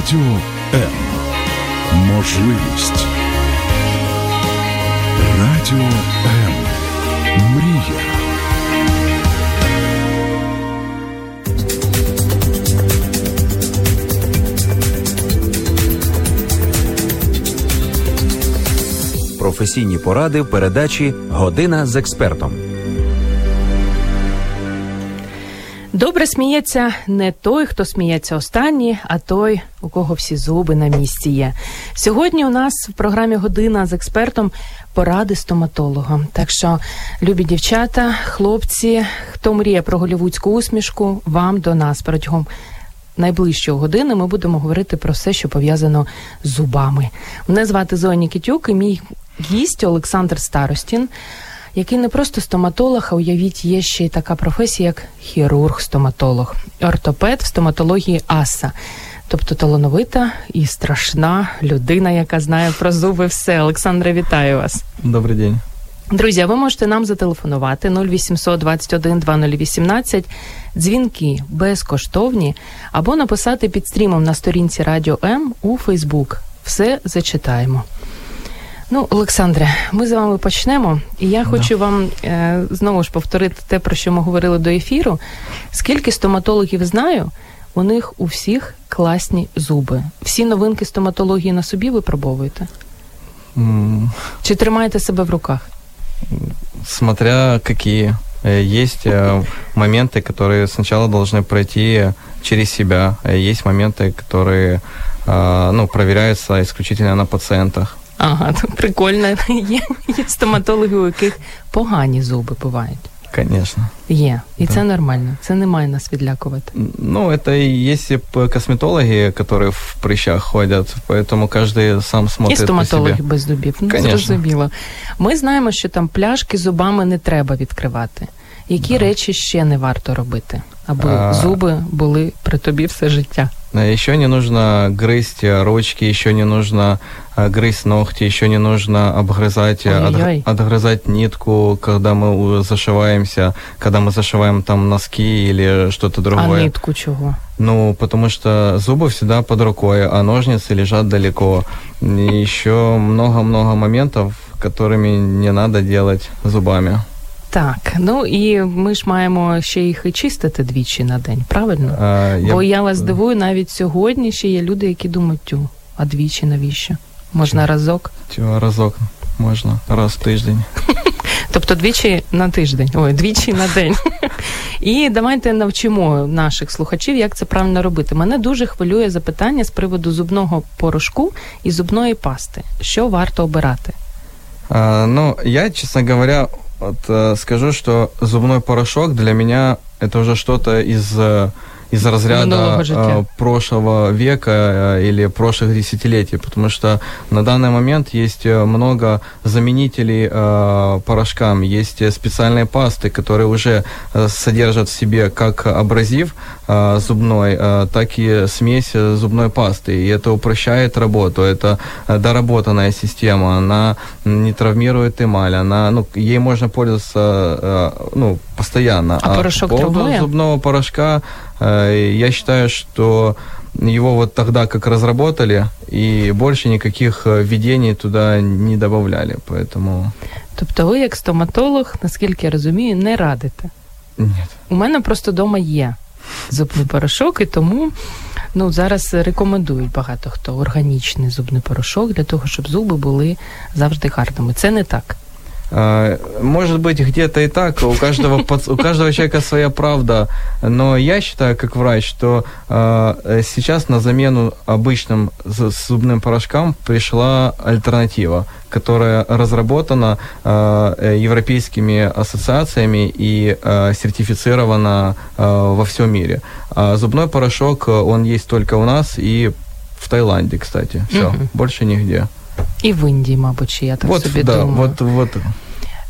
Радіо М. Можливість. Радіо М. Мрія. Професійні поради в передачі Година з експертом. Добре сміється не той, хто сміється останній, а той, у кого всі зуби на місці є. Сьогодні у нас в програмі Година з експертом поради стоматолога. Так що, любі дівчата, хлопці, хто мріє про голівудську усмішку, вам до нас протягом. Найближчої години ми будемо говорити про все, що пов'язано з зубами. Мене звати Зоя Нікітюк і мій гість Олександр Старостін який не просто стоматолог, а уявіть, є ще й така професія, як хірург-стоматолог, ортопед в стоматології аса. Тобто талановита і страшна людина, яка знає про зуби все. Олександре, вітаю вас. Добрий день. Друзі, ви можете нам зателефонувати 0800 21 2018, дзвінки безкоштовні, або написати під стрімом на сторінці Радіо М у Фейсбук. Все зачитаємо. Ну, Олександре, ми з вами почнемо, і я хочу да. вам е, знову ж повторити те, про що ми говорили до ефіру. Скільки стоматологів знаю, у них у всіх класні зуби. Всі новинки стоматології на собі випробовуєте? Mm. Чи тримаєте себе в руках? Смотря какие. Есть моменты, которые сначала должны пройти через себя. Есть моменты, которые ну, проверяются исключительно на пациентах. Ага, прикольно. Є, є стоматологи, у яких погані зуби бувають. Конечно. Є. І да. це нормально. Це не має нас відлякувати. Ну, это и есть косметологи, которые в прыщах ходят, поэтому каждый сам смотрит І стоматологи по себе. без зубів. Ну, зрозуміло. Ми знаємо, що там пляшки зубами не треба відкривати. Які да. речі ще не варто робити, Аби а... зуби були при тобі все життя? Еще не нужно грызть ручки, еще не нужно грызть ногти, еще не нужно обгрызать, от, отгрызать нитку, когда мы зашиваемся, когда мы зашиваем там носки или что-то другое. А нитку чего? Ну, потому что зубы всегда под рукой, а ножницы лежат далеко. И еще много-много моментов, которыми не надо делать зубами. Так, ну і ми ж маємо ще їх і чистити двічі на день, правильно? А, Бо я... я вас дивую, навіть сьогодні ще є люди, які думають, тю, а двічі навіщо? Можна разок? Тю, разок можна, раз в тиждень. Тобто двічі на тиждень, ой, двічі на день. І давайте навчимо наших слухачів, як це правильно робити. Мене дуже хвилює запитання з приводу зубного порошку і зубної пасти. Що варто обирати? А, ну, я, чесно говоря, Вот э, скажу, что зубной порошок для меня это уже что-то из э, из разряда э, прошлого века э, или прошлых десятилетий, потому что на данный момент есть э, много заменителей э, порошкам, есть специальные пасты, которые уже э, содержат в себе как абразив э, зубной, э, так и смесь зубной пасты, и это упрощает работу, это доработанная система, она не травмирует эмаль, она, ну, ей можно пользоваться э, ну, постоянно. А, а порошок по поводу зубного порошка я считаю, что его вот тогда как разработали, и больше никаких э, введений туда не добавляли, поэтому... Тобто ви, як стоматолог, наскільки я розумію, не радите? Ні. У мене просто вдома є зубний порошок, і тому ну, зараз рекомендують багато хто органічний зубний порошок для того, щоб зуби були завжди гарними. Це не так. А, может быть, где-то и так, у каждого, у каждого человека своя правда, но я считаю, как врач, что э, сейчас на замену обычным зубным порошкам пришла альтернатива, которая разработана э, европейскими ассоциациями и э, сертифицирована э, во всем мире. А зубной порошок, он есть только у нас и в Таиланде, кстати. Все, mm-hmm. больше нигде. І в Індії, мабуть, я так вот, собі да, думаю. Вот, вот.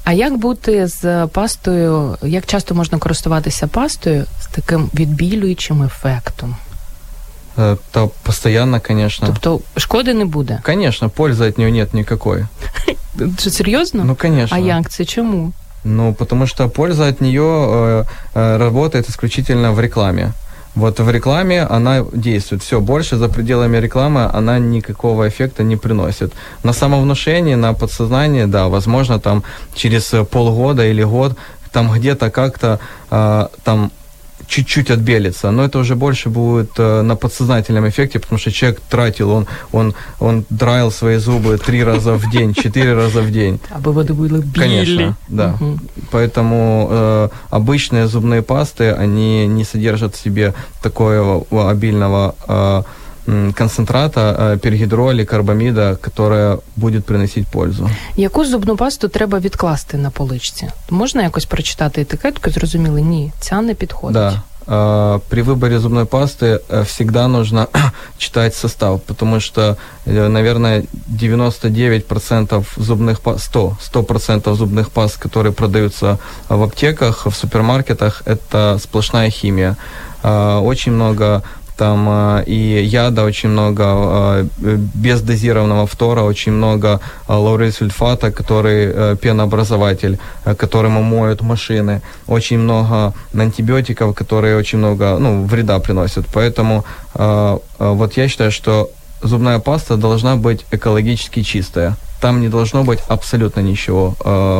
А як бути з пастою? Як часто можна користуватися пастою з таким відбілюючим ефектом? Та постоянно, конечно. Тобто шкоди не буде? Конечно, пользы от нее нет никакой. Что, серьезно? Ну, конечно. А як це? Чому? Ну, потому что польза от нее э, э, работает исключительно в рекламе. Вот в рекламе она действует. Все, больше за пределами рекламы она никакого эффекта не приносит. На самовнушении, на подсознание, да, возможно, там через полгода или год там где-то как-то э, там чуть-чуть отбелится, но это уже больше будет э, на подсознательном эффекте, потому что человек тратил, он, он, он драил свои зубы три раза в день, четыре раза в день. А воду было Конечно, да. Угу. Поэтому э, обычные зубные пасты, они не содержат в себе такого обильного э, концентрата э, пергідролі, карбаміда, которая буде приносити пользу. Яку зубну пасту треба відкласти на поличці? Можна якось прочитати етикетку, зрозуміли, ні, ця не підходить. Да. При выборе зубной пасты э, всегда нужно читать состав, потому что, э, наверное, 99% зубных паст, 100, 100% зубных паст, которые продаются в аптеках, в супермаркетах, это сплошная химия. Очень много там э, и яда очень много, э, бездозированного фтора очень много, э, лаурисульфата, который пенообразователь, которым моют машины, очень много антибиотиков, которые очень много ну, вреда приносят. Поэтому вот я считаю, что зубная паста должна быть экологически чистая там не должно бути абсолютно нічого.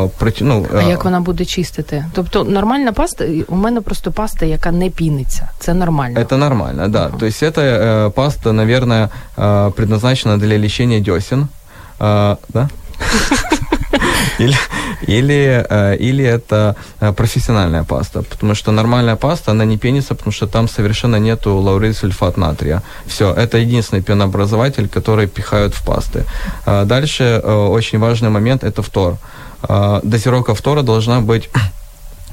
Е, проти, ну, а як вона буде чистити? Тобто нормальна паста, у мене просто паста, яка не піниться. Це нормально. Это нормально, да. Uh-huh. То есть эта э, паста, наверное, э, предназначена для лечения десен. Э, да? Или, или, э, или это э, профессиональная паста, потому что нормальная паста, она не пенится, потому что там совершенно нету лаурил сульфат натрия. Все, это единственный пенообразователь, который пихают в пасты. А дальше э, очень важный момент – это фтор. Дозировка фтора должна быть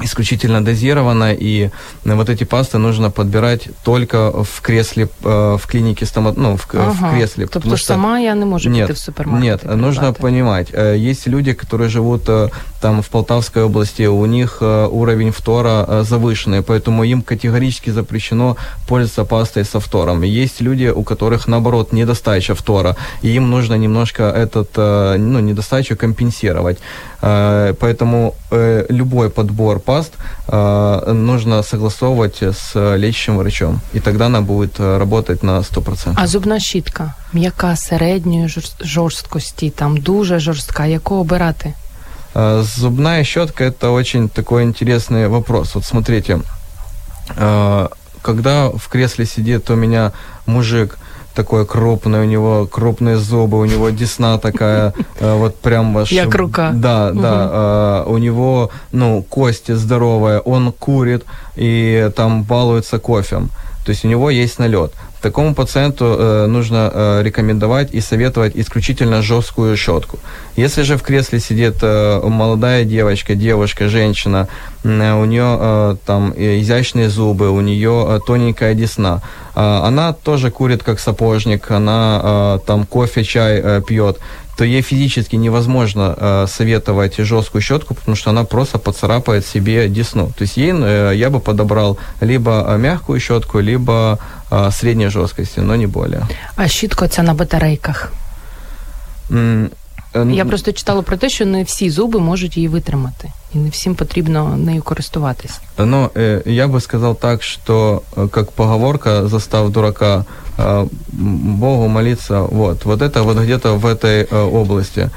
исключительно дозировано, и вот эти пасты нужно подбирать только в кресле, э, в клинике стомат, ну, в, ага. в кресле. Тобто что... сама я не можу нет, піти в супермаркет. Нет, нужно понимать, э, есть люди, которые живут э, там в Полтавской области, у них уровень фтора завышенный, поэтому им категорически запрещено пользоваться пастой со фтором. Есть люди, у которых, наоборот, недостача фтора, и им нужно немножко этот, ну, недостачу компенсировать. Поэтому любой подбор паст э, нужно согласовывать с лечащим врачом, и тогда она будет э, работать на 100%. А зубна щітка, м'яка середньої жорсткості, там дуже жорстка, яку обирати? Э, зубная щетка – это очень такой интересный вопрос. Вот смотрите, э, когда в кресле сидит у меня мужик – такой крупный, у него крупные зубы, у него десна такая, э, вот прям ваш... Як рука. Да, да. У него, ну, кости здоровые, он курит и там балуется кофем. То есть у него есть налет. Такому пациенту э, нужно э, рекомендовать и советовать исключительно жесткую щетку. Если же в кресле сидит э, молодая девочка, девушка, женщина, э, у нее э, там изящные зубы, у нее э, тоненькая десна, э, она тоже курит как сапожник, она э, там кофе, чай э, пьет, то ей физически невозможно э, советовать жесткую щетку, потому что она просто поцарапает себе десну. То есть ей э, я бы подобрал либо э, мягкую щетку, либо э, средней жесткости, но не более. А щітка це на батарейках? Mm, я просто читала про те, що не всі зуби можуть її витримати, і не всім потрібно нею користуватись. Ну, я бы сказал так, что как поговорка «застав дурака Богу молиться», вот, вот это вот где-то в этой области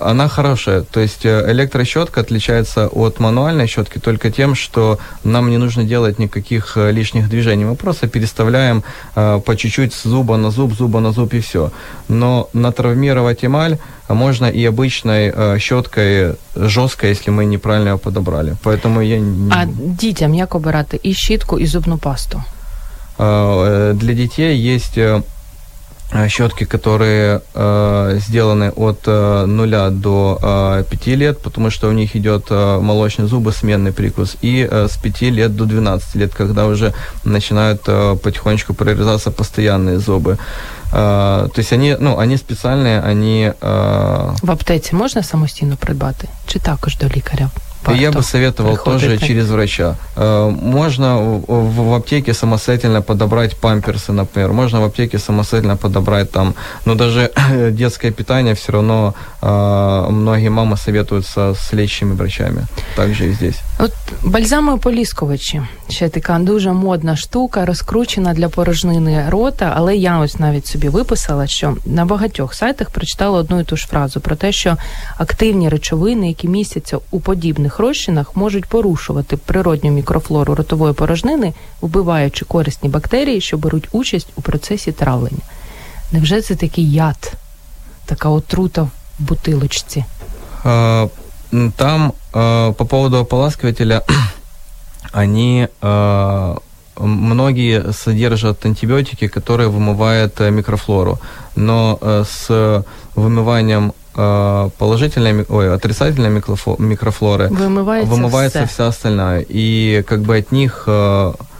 она хорошая. То есть э, электрощетка отличается от мануальной щетки только тем, что нам не нужно делать никаких э, лишних движений. Мы просто переставляем э, по чуть-чуть с зуба на зуб, зуба на зуб и все. Но натравмировать эмаль можно и обычной э, щеткой жесткой, если мы неправильно ее подобрали. Поэтому я не... А детям як обирати і щітку, і зубну пасту? Э, для детей есть Э, щетки, которые э, сделаны от э, 0 до э, 5 лет, потому что у них идет э, молочный зубы, сменный прикус, и э, с 5 лет до 12 лет, когда уже начинают э, потихонечку прорезаться постоянные зубы. Э, то есть они, ну, они специальные, они... Э... В аптеці можна самостійно придбати? Чи також до лікаря? Я бы советовал тоже через врача. Э, можно в аптеке самостоятельно подобрать памперсы, например. Можно в аптеке самостоятельно подобрать там, но даже детское питание все равно э, многие мамы советуются с лечащими врачами. Также и здесь. Вот бальзамы полісковичі. Ще така дуже модна штука, розкручена для порожнини рота, але я ось навіть собі виписала, що на багатьох сайтах прочитала одну і ту ж фразу про те, що активні речовини, які містяться у подібних розчинах, можуть порушувати природню мікрофлору ротової порожнини, вбиваючи корисні бактерії, що беруть участь у процесі травлення. Невже це такий яд, така отрута в бутилочці? Там по поводу ополаскивателя они э, многие содержат антибиотики, которые вымывают э, микрофлору, но э, с вымыванием э, положительной, ой, отрицательной микрофлоры вымывается, вымывается вся остальная, и как бы от них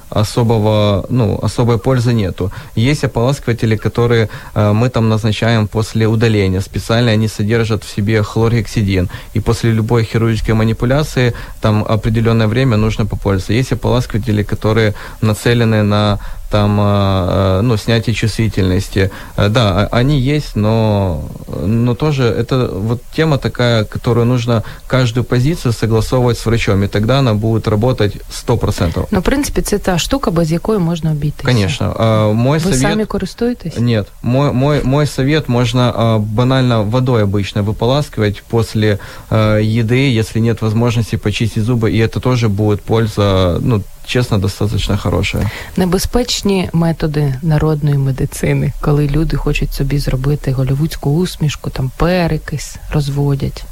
особого, ну, особой пользы нету. Есть ополаскиватели, которые э, мы там назначаем после удаления. Специально они содержат в себе хлоргексидин. И после любой хирургической манипуляции там определенное время нужно попользоваться. Есть ополаскиватели, которые нацелены на там, э, ну, снятие чувствительности. Э, да, они есть, но, но тоже это вот тема такая, которую нужно каждую позицию согласовывать с врачом, и тогда она будет работать 100%. Ну, в принципе, это та штука, без якої можна обійтися. Конечно. Мой Вы совет... сами користуетесь? Нет. Мой, мой, мой совет, можно банально водой обычно выполаскивать после еды, если нет возможности почистить зубы, и это тоже будет польза, ну, чесно, достатньо хороша. Небезпечні методи народної медицини, коли люди хочуть собі зробити голівудську усмішку, там перекис розводять.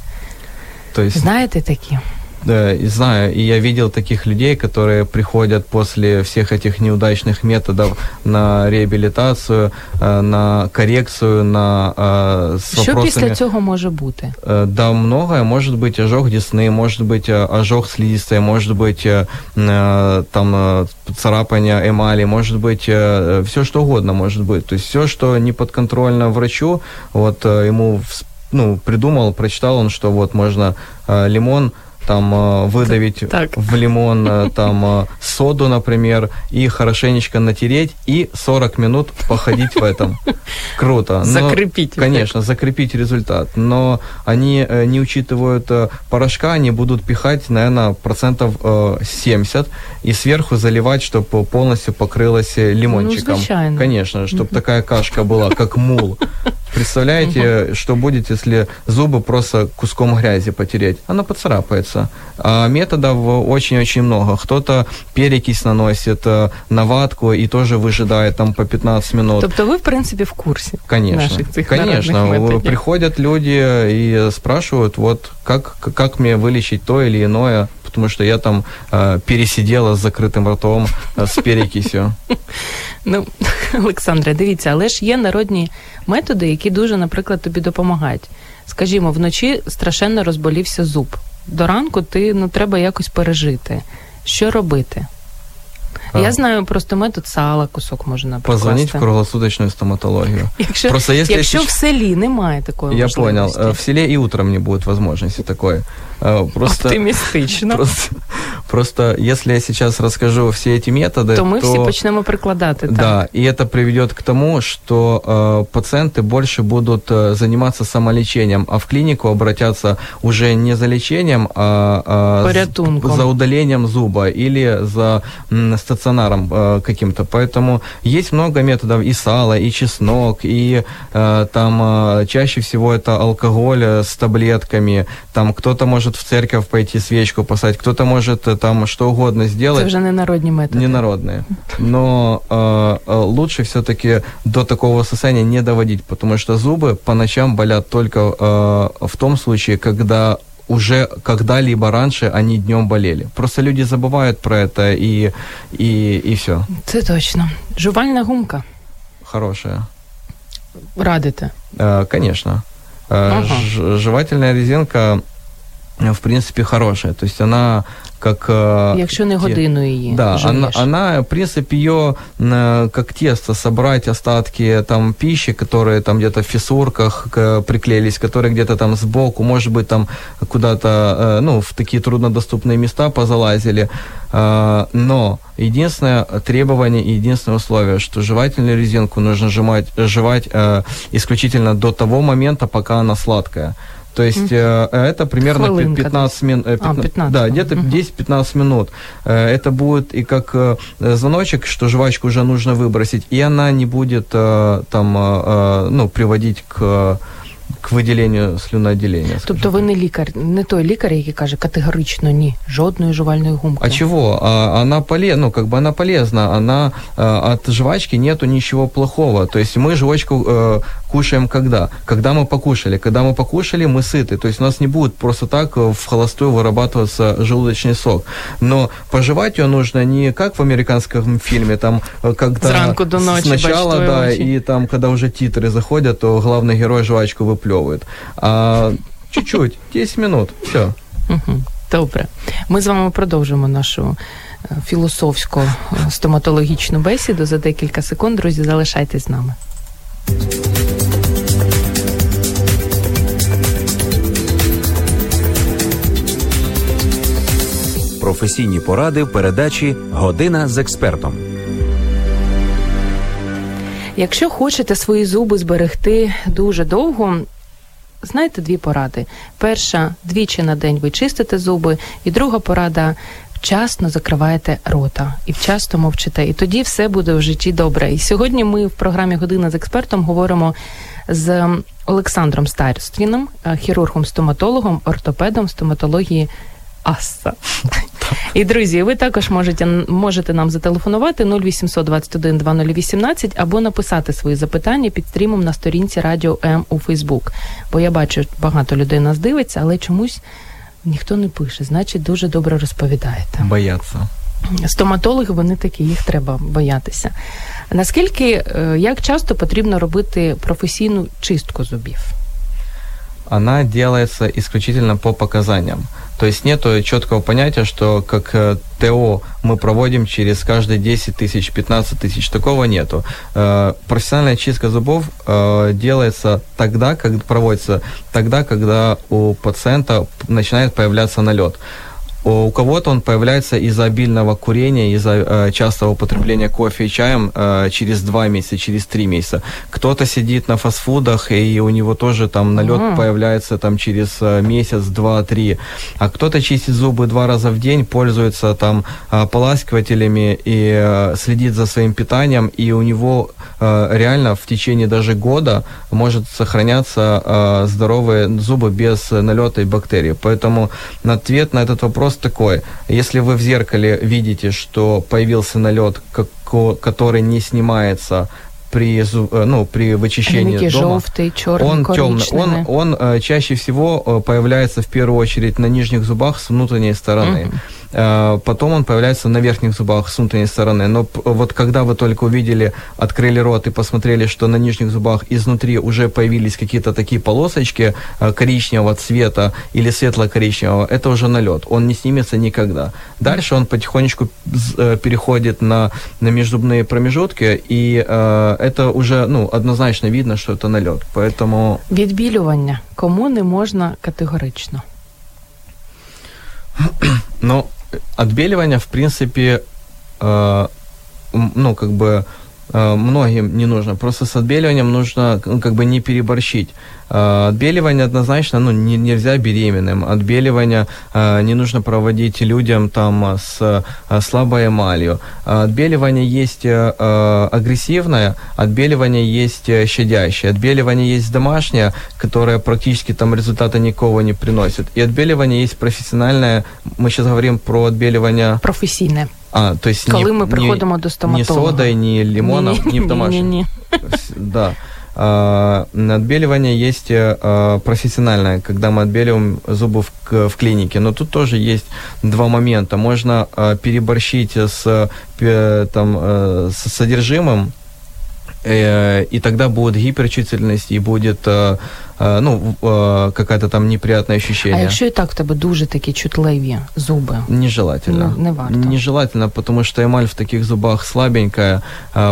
То. Знаєте такі? Да, и знаю, и я видел таких людей, которые приходят после всех этих неудачных методов на реабилитацию, э, на коррекцию, на э, с Що після цього може бути? Э, да, многое. Может быть ожог десны, может быть ожог слизистой, может быть там царапание эмали, может быть все что угодно может быть. То есть все, что не подконтрольно врачу, вот ему ну, придумал, прочитал он, что вот можно лимон там э, выдавить так. в лимон э, там э, соду, например, и хорошенечко натереть, и 40 минут походить в этом. Круто. Но, закрепить. Конечно, закрепить результат. Но они не учитывают порошка, они будут пихать, наверное, процентов 70 и сверху заливать, чтобы полностью покрылось лимончиком. Ну, Конечно, чтобы такая кашка была, как мул. Представляете, что будет, если зубы просто куском грязи потереть? Она поцарапается А методов очень-очень много. Кто-то перекись наносит э, на ватку и тоже выжидает там по 15 минут. Тобто ви, в принципе, в курсе Конечно. наших цих Конечно. Приходят люди и спрашивают, вот как, как мне вылечить то или иное потому что я там э, пересидела з закритим ртом э, з перекисю. Ну, Олександре, дивіться, але ж є народні методи, які дуже, наприклад, тобі допомагають. Скажімо, вночі страшенно розболівся зуб. До ранку ти ну, треба якось пережити. Що робити? А. Я знаю просто метод сала, кусок можна прикласти. Позвонить в круглосуточную стоматологию. Якщо, просто если якщо в селі немає такої Я можливості. понял. В селе и утром не будет возможности такой. Просто, Оптимистично. Просто, просто если я сейчас расскажу все эти методы, то мы то, все почнемо прикладати. Да, и это приведет к тому, что э, пациенты больше будут э, заниматься самолечением, а в клинику обратятся уже не за лечением, а, э, за удалением зуба или за м, стационаром э, каким-то. Поэтому есть много методов и сало, и чеснок, и э, там э, чаще всего это алкоголь э, с таблетками. Там кто-то может в церковь пойти свечку поставить, кто-то может э, там что угодно сделать. Это уже не народные методы. Не народные. Но э, э, лучше все-таки до такого состояния не доводить, потому что зубы по ночам болят только э, в том случае, когда уже когда-либо раньше они днем болели. Просто люди забывают про это и, и, и все. Это точно. Жувальная гумка. Хорошая. Радите? Э, конечно. Э, ага. Ж, жевательная резинка, в принципе, хорошая. То есть она как... Э, Якщо не годину її Да, она, она, в принципе, ее э, как тесто собрать остатки там пищи, которые там где-то в фиссурках приклеились, которые где-то там сбоку, может быть, там куда-то, э, ну, в такие труднодоступные места позалазили. Но единственное требование единственное условие, что жевательную резинку нужно жевать, жевать исключительно до того момента, пока она сладкая. То есть mm. это примерно Хвилинка, 15 минут. 15, а, 15, да, где-то mm 10-15 минут. Это будет и как звоночек, что жвачку уже нужно выбросить, и она не будет там, ну, приводить к к виділенню слюноотделения. Тобто ви не лікар, не той лікар, який каже категорично ні, жодної жувальної гумки. А чего? А, она полезна, ну, как бы она полезна, она а, от жвачки нету ничего плохого. То есть мы жвачку а, кушаем когда? Когда мы покушали. Когда мы покушали, мы сыты. То есть у нас не будет просто так в холостую вырабатываться желудочный сок. Но пожевать ее нужно не как в американском фильме, там, когда Зранку до ночи, сначала, да, очи. и там, когда уже титры заходят, то главный герой жвачку выплевывает. А чуть-чуть, 10 минут, все. Добре. Ми з вами продовжимо нашу філософську стоматологічну бесіду за декілька секунд. Друзі, залишайтесь з нами. Професійні поради в передачі Година з експертом. Якщо хочете свої зуби зберегти дуже довго, знаєте дві поради. Перша двічі на день ви чистите зуби, і друга порада вчасно закриваєте рота і вчасно мовчите. І тоді все буде в житті добре. І сьогодні ми в програмі Година з експертом говоримо з Олександром Старостіном, хірургом-стоматологом, ортопедом стоматології Асса. І друзі, ви також можете можете нам зателефонувати 0800 21 2018 або написати свої запитання під стрімом на сторінці Радіо М у Фейсбук. Бо я бачу, багато людей нас дивиться, але чомусь ніхто не пише. Значить, дуже добре розповідаєте. Бояться. Стоматологи вони такі, їх треба боятися. Наскільки як часто потрібно робити професійну чистку зубів? Она делается исключительно по показаниям. То есть нет четкого понятия, что как э, ТО мы проводим через каждые 10 тысяч, 15 тысяч. Такого нету. Э, профессиональная чистка зубов э, делается тогда, когда проводится тогда, когда у пациента начинает появляться налет. У кого-то он появляется из-за обильного курения, из-за э, частого употребления кофе и чаем э, через два месяца, через три месяца. Кто-то сидит на фастфудах, и у него тоже там налет mm. появляется там через э, месяц, два, три. А кто-то чистит зубы два раза в день, пользуется там э, поласкивателями и э, следит за своим питанием, и у него э, реально в течение даже года может сохраняться э, здоровые зубы без налета и бактерий. Поэтому ответ на этот вопрос такой. Если вы в зеркале видите, что появился налет, который не снимается при, э, ну, при вычищении Они дома, желтый, черный, он темный, он, он э, чаще всего э, появляется в первую очередь на нижних зубах с внутренней стороны. Mm-hmm. Э, потом он появляется на верхних зубах с внутренней стороны. Но вот когда вы только увидели, открыли рот и посмотрели, что на нижних зубах изнутри уже появились какие-то такие полосочки э, коричневого цвета или светло-коричневого, это уже налет. Он не снимется никогда. Дальше он потихонечку э, переходит на, на межзубные промежутки, и э, это уже ну, однозначно видно, что это налет. Поэтому... Відбілювання кому не можна категорично? Ну, отбеливание, в принципе, э, ну, как бы многим не нужно. Просто с отбеливанием нужно ну, как бы не переборщить. Э, отбеливание однозначно ну, не, нельзя беременным. Отбеливание э, не нужно проводить людям там с э, слабой эмалью. Отбеливание есть агрессивное, отбеливание есть щадящее. Отбеливание есть домашнее, которое практически там результата никого не приносит. И отбеливание есть профессиональное. Мы сейчас говорим про отбеливание... Профессийное. А, то есть Коли не, ми приходимо не, до стоматолога. Не содой, не лимоном, не в домашнем. Ні, ні, Да. А, отбеливание есть а, профессиональное, когда мы отбеливаем зубы в, в клинике. Но тут тоже есть два момента. Можно а, переборщить с, там, с содержимым, э, и тогда будет гиперчувствительность и будет Э, ну, э, какая-то там неприятное ощущение. А якщо і так в тебе дуже такі чутливі зуби? Нежелательно. Не, не варто. Нежелательно, потому что эмаль в таких зубах слабенькая,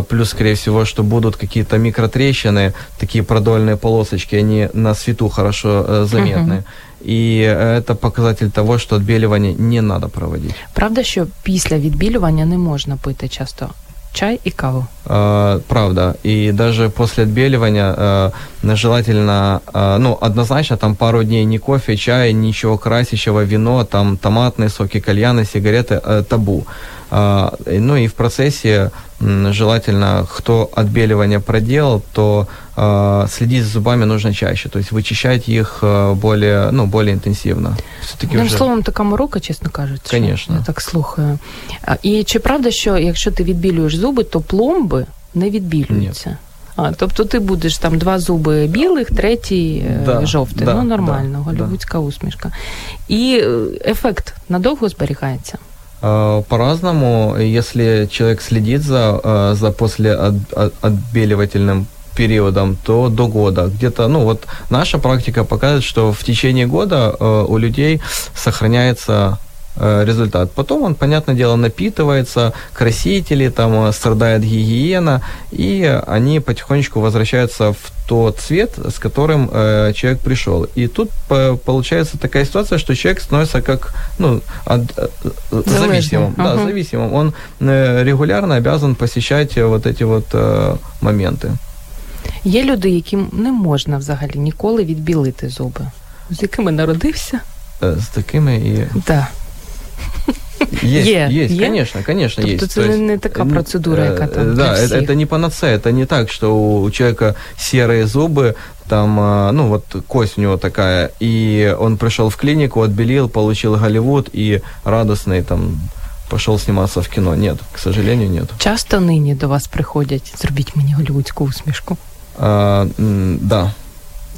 плюс, скорее всего, что будут какие-то микротрещины, такие продольные полосочки, они на свету хорошо э, заметны. Uh-huh. І це показатель того, що відбілювання не треба проводити. Правда, що після відбілювання не можна пити часто чай и каву. Э, правда. И даже после отбеливания э, желательно, э, ну, однозначно там пару дней ни кофе, чай, ничего красящего, вино, там томатные соки, кальяны, сигареты, э, табу. Э, ну и в процессе желательно, кто отбеливание проделал, то э, следить за зубами нужно чаще, то есть вычищать их э, более, ну, более интенсивно. Все-таки Одним вже... словом, така морока, чесно кажучи. Конечно. Я так слухаю. І чи правда, що якщо ти відбілюєш зуби, то пломби не відбілюються? Ні. А, тобто ти будеш там два зуби білих, третій е, да, жовтий. Да, ну, нормально, да, голівудська усмішка. І ефект надовго зберігається. По-разному, если человек следит за, за после от, от, отбеливательным периодом, то до года. Где-то, ну вот наша практика показывает, что в течение года у людей сохраняется результат. Потом он, понятное дело, напитывается, красители, там э, страдает гигиена, и они потихонечку возвращаются в тот цвет, с которым э, человек пришел. И тут по, получается такая ситуация, что человек становится как ну, от, э, зависимым. Uh-huh. Да, зависимым. Он э, регулярно обязан посещать вот эти вот э, моменты. Є люди, яким не можна взагалі ніколи відбілити зуби. З якими народився? З такими і. Да. Есть, є, есть, є? конечно, конечно, тобто есть. Це То не така процедура, яка там. Да, это, это не панацея, это не так, что у человека серые зубы, там, ну вот кость у него такая, и он пришел в клинику, отбелил, получил Голливуд и радостный там пошел сниматься в кино. Нет, к сожалению, нет. Часто нині до вас приходять, зробіть мені голівудську усмішку? А, да.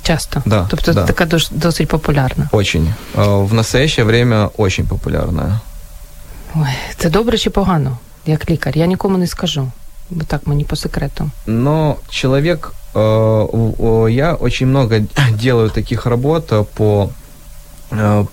Часто? Да. Тобто да. така досить популярна? Очень. В настоящее время очень популярная. Ой, це добре чи погано, як лікар? Я нікому не скажу. Бо так мені по секрету. Но человек, э, я очень много делаю таких работ по Э,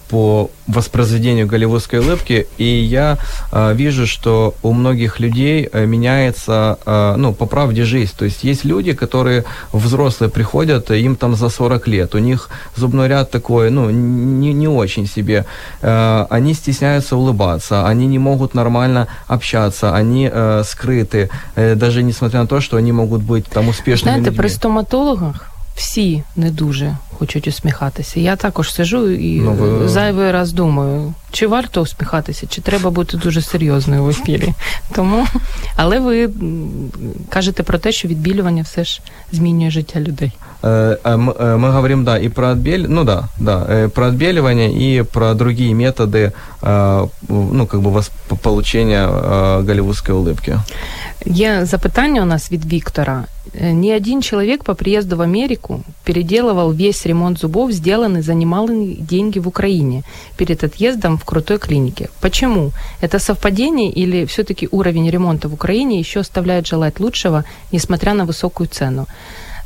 по воспроизведению голливудской улыбки, и я э, вижу, что у многих людей э, меняется, э, ну, по правде жизнь. То есть есть люди, которые взрослые приходят, им там за 40 лет, у них зубной ряд такой, ну, не, не очень себе. Э, они стесняются улыбаться, они не могут нормально общаться, они э, скрыты, э, даже несмотря на то, что они могут быть там успешными Знаете, людьми. при стоматологах всі не дуже хочуть усміхатися. Я також сижу і ну, ви... зайвий раз думаю, чи варто усміхатися, чи треба бути дуже серйозною в ефірі. Тому, але ви кажете про те, що відбілювання все ж змінює життя людей. Э, э, мы говорим, да, и про отбель, ну да, да, э, про отбеливание и про другие методы, ну, как бы получения голливудской улыбки. Є запитання у нас від Віктора. Ни один человек по приезду в Америку переделывал весь ремонт зубов, сделанный за немалые деньги в Украине, перед отъездом в крутой клинике. Почему? Это совпадение или все-таки уровень ремонта в Украине еще оставляет желать лучшего, несмотря на высокую цену?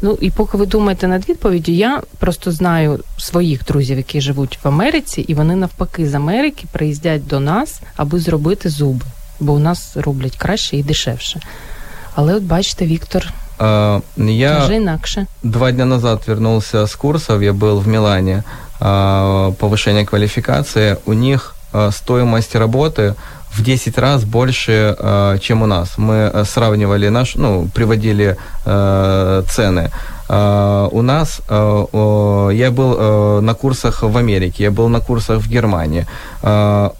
Ну і поки ви думаєте над відповіддю, я просто знаю своїх друзів, які живуть в Америці, і вони навпаки з Америки приїздять до нас, аби зробити зуби, бо у нас роблять краще і дешевше. Але от бачите, Віктор. А, я Каже інакше. два дня назад вернулся с курсов, я был в Милане, А, повышение квалификации. У них а, стоимость работы в 10 раз больше, э, чем у нас. Мы сравнивали наш, ну, приводили цены. У нас, я был на курсах в Америке, я был на курсах в Германии.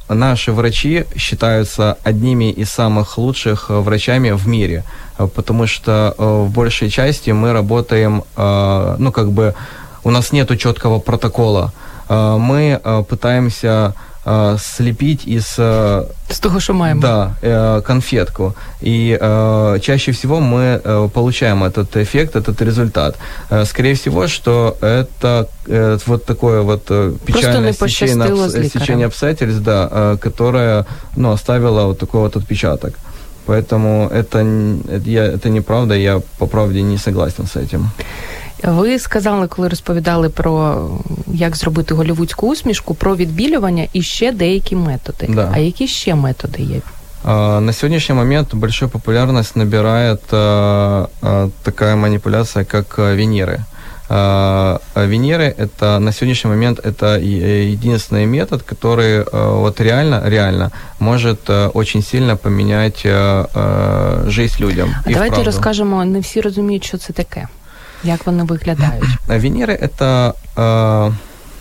Наши врачи считаются одними из самых лучших врачами в мире, потому что в большей части мы работаем, ну, как бы, у нас нету четкого протокола. Мы пытаемся э, слепить из... Э, С того, что маем. Да, э, конфетку. И э, чаще всего мы э, получаем этот эффект, этот результат. Э, скорее всего, что это э, вот такое вот э, печальное стечение, стечение обстоятельств, да, э, которое ну, оставило вот такой вот отпечаток. Поэтому это, я, это неправда, я по правде не согласен с этим. Ви сказали, коли розповідали про як зробити голівудську усмішку, про відбілювання і ще деякі методи. Да. А які ще методи є? На сегодняшний момент большую популярность набирает такая манипуляция, как виниры. Венеры это на сегодняшний момент это единственный метод, который вот реально, реально может очень сильно поменять жизнь людям. А давайте розкажемо, не всі розуміють, що це таке. Як вони виглядають? Венеры это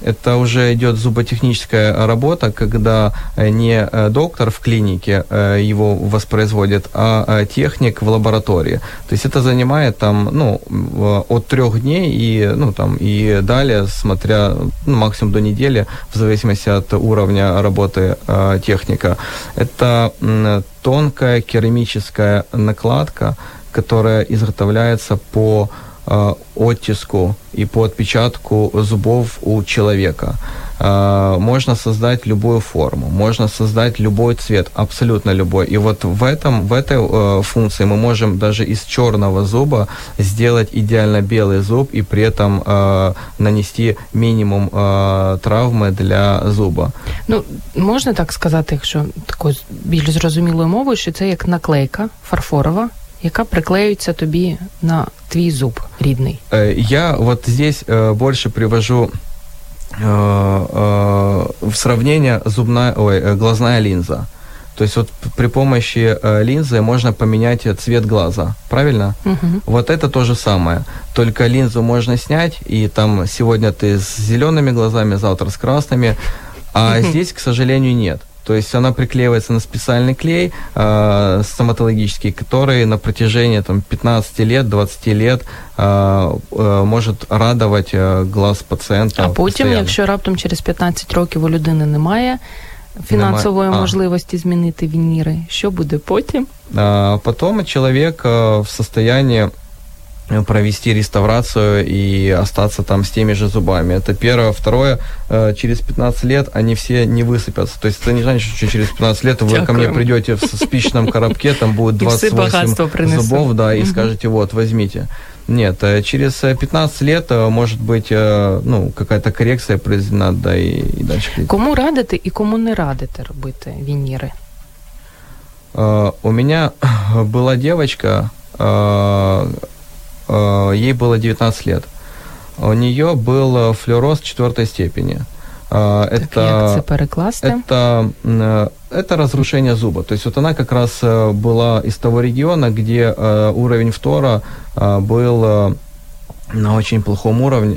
это уже идет зуботехническая работа, когда э, не э, доктор в клинике э, его воспроизводит, а техник в лаборатории. То есть это занимает там, ну, от трех дней и, ну, там, и далее, смотря, ну, максимум до недели, в зависимости от уровня работы техника. Это тонкая керамическая накладка, которая изготовляется по Э, оттиску и по отпечатку зубов у человека. Э, можно создать любую форму, можно создать любой цвет, абсолютно любой. И вот в, этом, в этой э, функции мы можем даже из черного зуба сделать идеально белый зуб и при этом нанести минимум травми для зуба. Ну, можна так сказати, якщо такою більш зрозумілою мовою, що це як наклейка фарфорова, яка приклеюється тобі на твій зуб рідний? Я вот здесь больше привожу в сравнение зубная, ой, глазная линза. То есть вот при помощи линзы можно поменять цвет глаза, правильно? Угу. Вот это то же самое. Только линзу можно снять, и там сегодня ты с зелеными глазами, завтра с красными, а угу. здесь, к сожалению, нет. То есть она приклеивается на специальный клей э, стоматологический, который на протяжении там, 15 лет, 20 лет э, э, может радовать э, глаз пациента. А потім, постоянно. якщо раптом через 15 років у людини немає фінансової немає. можливості змінити вініри, що буде потім? А, потом человек э, в состоянии провести реставрацию и остаться там с теми же зубами. Это первое. Второе, э, через 15 лет они все не высыпятся. То есть это не значит, что через 15 лет вы ко мне придете в спичном коробке, там будет 28 зубов, да, и скажете, вот, возьмите. Нет, э, через 15 лет э, может быть ну, какая-то коррекция произведена, да, и, и дальше. Кому радите и кому не радите робити вініри? У меня была девочка, Э, ей было 19 лет. У нее был э, флюороз четвертой степени. Э, это, это, это разрушение зуба. То есть вот она как раз была из того региона, где уровень фтора был на очень плохом уровне.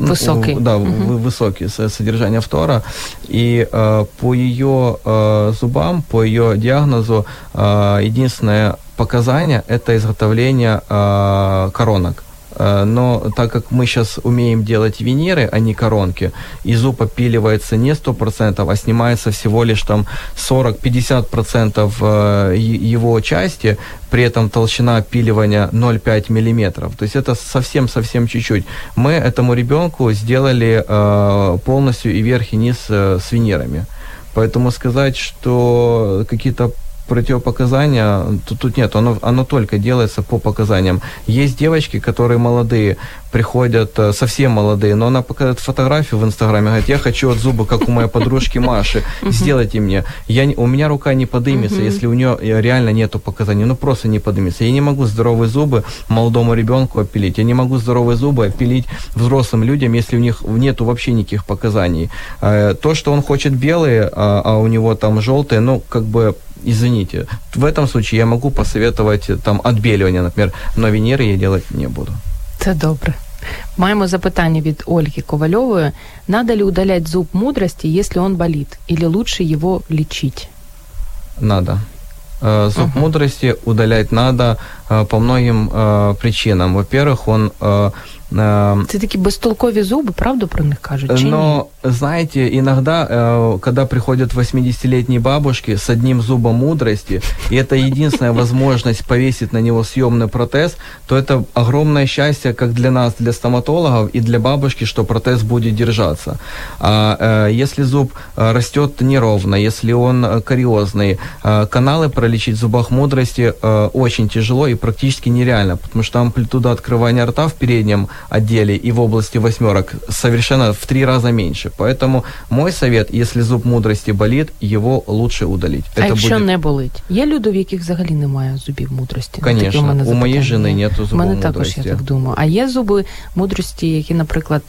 Высокий. Да, угу. высокий содержание фтора. И по ее зубам, по ее диагнозу, единственное показания – это изготовление э, коронок. Э, но так как мы сейчас умеем делать виниры, а не коронки, и зуб опиливается не 100%, а снимается всего лишь там 40-50% э, его части, при этом толщина опиливания 0,5 мм. То есть это совсем-совсем чуть-чуть. Мы этому ребенку сделали э, полностью и верх, и низ с винирами. Поэтому сказать, что какие-то противопоказания, тут, тут нет, оно, оно только делается по показаниям. Есть девочки, которые молодые, приходят э, совсем молодые, но она показывает фотографию в Инстаграме, говорит, я хочу от зуба, как у моей подружки Маши, сделайте мне. Я, у меня рука не подымется, если у нее э, реально нету показаний, ну просто не подымется. Я не могу здоровые зубы молодому ребенку опилить, я не могу здоровые зубы опилить взрослым людям, если у них нету вообще никаких показаний. Э, то, что он хочет белые, а, а у него там желтые, ну как бы извините, в этом случае я могу посоветовать там отбеливание, например, но венеры я делать не буду. Це добре. Маємо запитання від Ольги Ковальової. Надо ли удалять зуб мудрости, если он болит? Или лучше его лечить? Надо. Э, зуб uh-huh. мудрости удалять надо э, по многим э, причинам. Во-первых, он Це такі безтолкові зуби, правду про них кажуть? Чи Но, ні? знаете, иногда, когда приходят 80-летние бабушки с одним зубом мудрости, и это единственная возможность повесить на него съемный протез, то это огромное счастье как для нас, для стоматологов, и для бабушки, что протез будет держаться. А если зуб растет неровно, если он кариозный, каналы пролечить в зубах мудрости очень тяжело, и практически нереально, потому что амплитуда открывания рта в переднем отделе и в области восьмерок совершенно в три раза меньше. Поэтому мой совет, если зуб мудрости болит, его лучше удалить. А Это якщо будет... не болить? Є люди, в яких взагалі немає зубів мудрості? Конечно, у, у моєї жени нету зубів мудрості. У мене також, я так думаю. А є зуби мудрості, які, наприклад,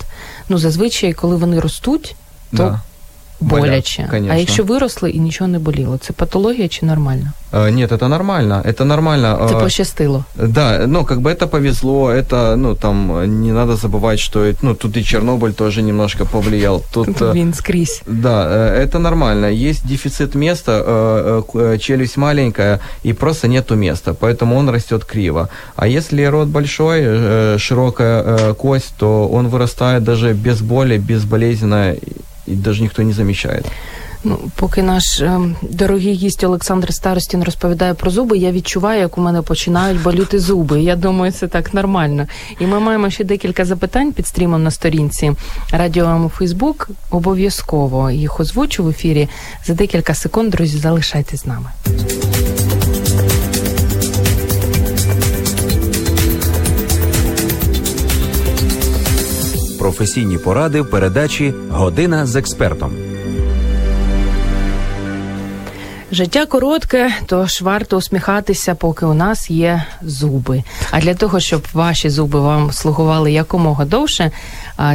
ну зазвичай, коли вони ростуть, то да боляче. Болят, а якщо виросли і нічого не боліло, це патологія чи нормально? А, нет, это нормально, это нормально. Це пощастило. Да, ну, как бы это повезло, это, ну, там, не надо забывать, что, ну, тут и Чернобыль тоже немножко повлиял. Тут, Він скрізь. Да, это нормально. Есть дефицит места, челюсть маленькая, и просто нету места, поэтому он растет криво. А если рот большой, широкая кость, то он вырастает даже без боли, безболезненно, і навіть ніхто не замічає. Ну, поки наш е, дорогий гість Олександр Старостін розповідає про зуби, я відчуваю, як у мене починають боліти зуби. Я думаю, це так нормально. І ми маємо ще декілька запитань під стрімом на сторінці Радіо Фейсбук. Обов'язково їх озвучу в ефірі за декілька секунд. Друзі, залишайтесь з нами. професійні поради в передачі Година з експертом. Життя коротке, тож варто усміхатися, поки у нас є зуби. А для того, щоб ваші зуби вам слугували якомога довше,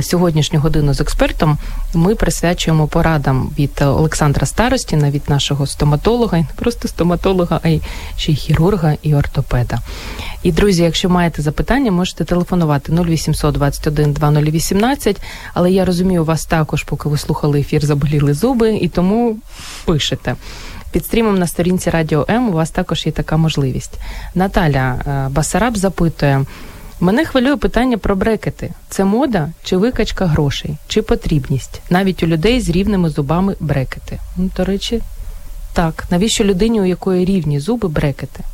сьогоднішню годину з експертом ми присвячуємо порадам від Олександра Старостіна, від нашого стоматолога, і не просто стоматолога, а й ще й хірурга і ортопеда. І друзі, якщо маєте запитання, можете телефонувати 0800 21 2018, Але я розумію, у вас також, поки ви слухали ефір, заболіли зуби, і тому пишете. Під стрімом на сторінці Радіо М у вас також є така можливість. Наталя е, Басараб запитує. Мене хвилює питання про брекети: це мода чи викачка грошей, чи потрібність навіть у людей з рівними зубами брекети. Ну, До речі, так навіщо людині, у якої рівні зуби брекети?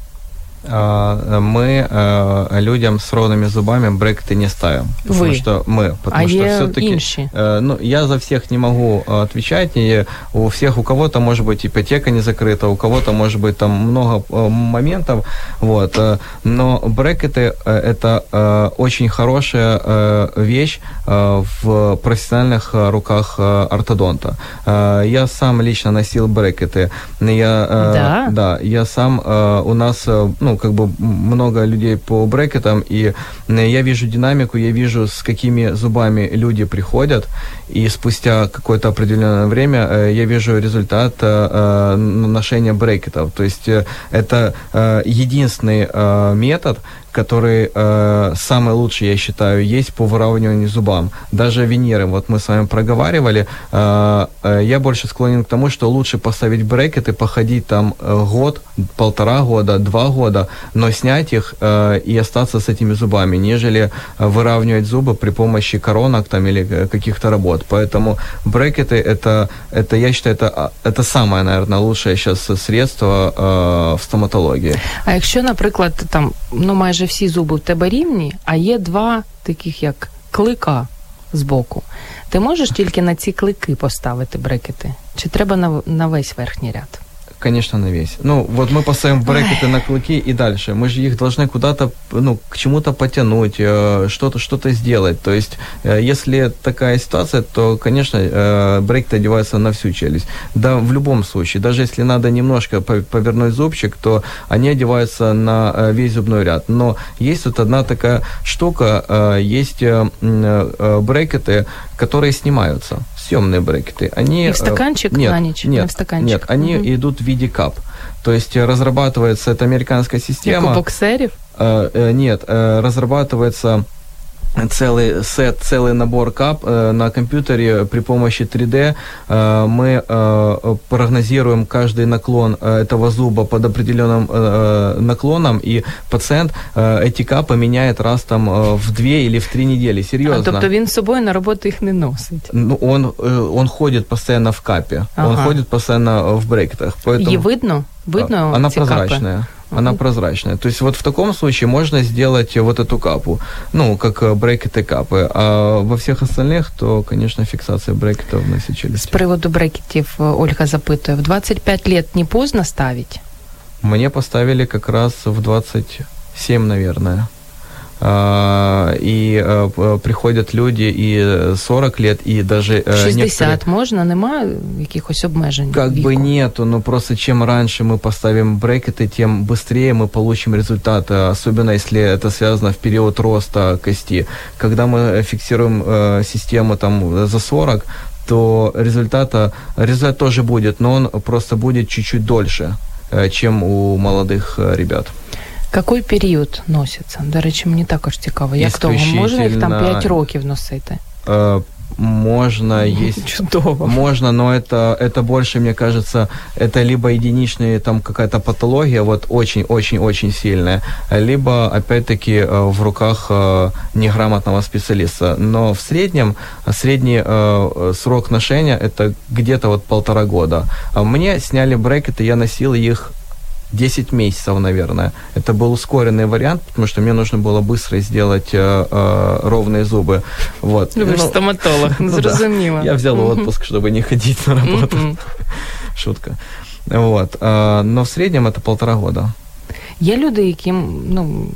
Мы людям с ровными зубами брекеты не ставим. Потому Вы. что мы. Потому а что все-таки. Ну, я за всех не могу отвечать. И у всех, у кого-то может быть ипотека не закрыта, у кого-то может быть там много моментов. Вот. Но брекеты это очень хорошая вещь в профессиональных руках ортодонта. Я сам лично носил брекеты. Я, да? Да, я сам у нас, ну, ну, как бы много людей по брекетам, и я вижу динамику, я вижу, с какими зубами люди приходят, и спустя какое-то определенное время э, я вижу результат э, э, ношения брекетов. То есть это единственный метод, который э, самый лучший, я считаю, есть по выравниванию зубам. Даже Венеры, вот мы с вами проговаривали, э, э, я больше склонен к тому, что лучше поставить брекеты, походить там э, год, полтора года, два года, но снять их э, и остаться с этими зубами, нежели выравнивать зубы при помощи коронок там или э, каких-то работ. Поэтому брекеты это, это я считаю, это, это самое, наверное, лучшее сейчас средство э, в стоматологии. А якщо, наприклад, там, ну майже майже всі зуби в тебе рівні, а є два таких як клика збоку. Ти можеш тільки на ці клики поставити брекети? Чи треба на, на весь верхній ряд? Конечно, на весь. Ну, вот мы поставим брекеты на клыки и дальше. Мы же их должны куда-то, ну, к чему-то потянуть, э, что-то, что-то сделать. То есть, э, если такая ситуация, то, конечно, э, брекеты одеваются на всю челюсть. Да, в любом случае. Даже если надо немножко повернуть зубчик, то они одеваются на весь зубной ряд. Но есть вот одна такая штука, есть брекеты, которые снимаются съемные брекеты. Они, и в стаканчик нет, на ночь? Нет, в стаканчик? нет они угу. идут в виде кап. То есть э, разрабатывается эта американская система. Как у боксеров? Э, э, нет, э, разрабатывается целый сет, целый набор кап э, на компьютере при помощи 3D. Э, мы э, прогнозируем каждый наклон э, этого зуба под определенным э, наклоном, и пациент э, эти капы меняет раз там э, в две или в три недели. Серьезно. А, тобто він з собою на роботу їх не носить? Ну, он, э, он ходит постоянно в капе, ага. он ходит постоянно в брекетах. Поэтому... Її видно? Видно Она ці прозрачная. Капи? Она прозрачная. То есть вот в таком случае можно сделать вот эту капу, ну, как э, брекеты капы. А во всех остальных, то, конечно, фиксация брекетов на все челюсти. С приводу брекетів э, Ольга запитує, в 25 лет не поздно ставить? Мне поставили как раз в 20 7, наверное. А, и э, приходят люди и 40 лет, и даже... 60 некоторые... можна? Нема якихось обмежень? Как віку? бы нету, но просто чем раньше мы поставим брекеты, тем быстрее мы получим результаты, особенно если это связано в период роста кости. Когда мы фиксируем э, систему там за 40, то результата, результат тоже будет, но он просто будет чуть-чуть дольше, э, чем у молодых ребят. Какой період носиться? До речі, мені також цікаво. Як того можна їх там 5 років носити? Э, можно есть Чудово. можно но это это больше мне кажется это либо единичная там какая-то патология вот очень очень очень сильная либо опять-таки э, в руках э, неграмотного специалиста но в среднем средний срок ношения это где-то вот полтора года мне сняли брекеты я носил их 10 месяцев, наверное. Это был ускоренный вариант, потому что мне нужно было быстро сделать э, э, ровные зубы. Вот. Вы ну, стоматолог, ну, зрозуміло. Да. Я взял отпуск, чтобы не ходить на работу. Шутка. Вот. Э, но в среднем это полтора года. Є люди, яким, ну,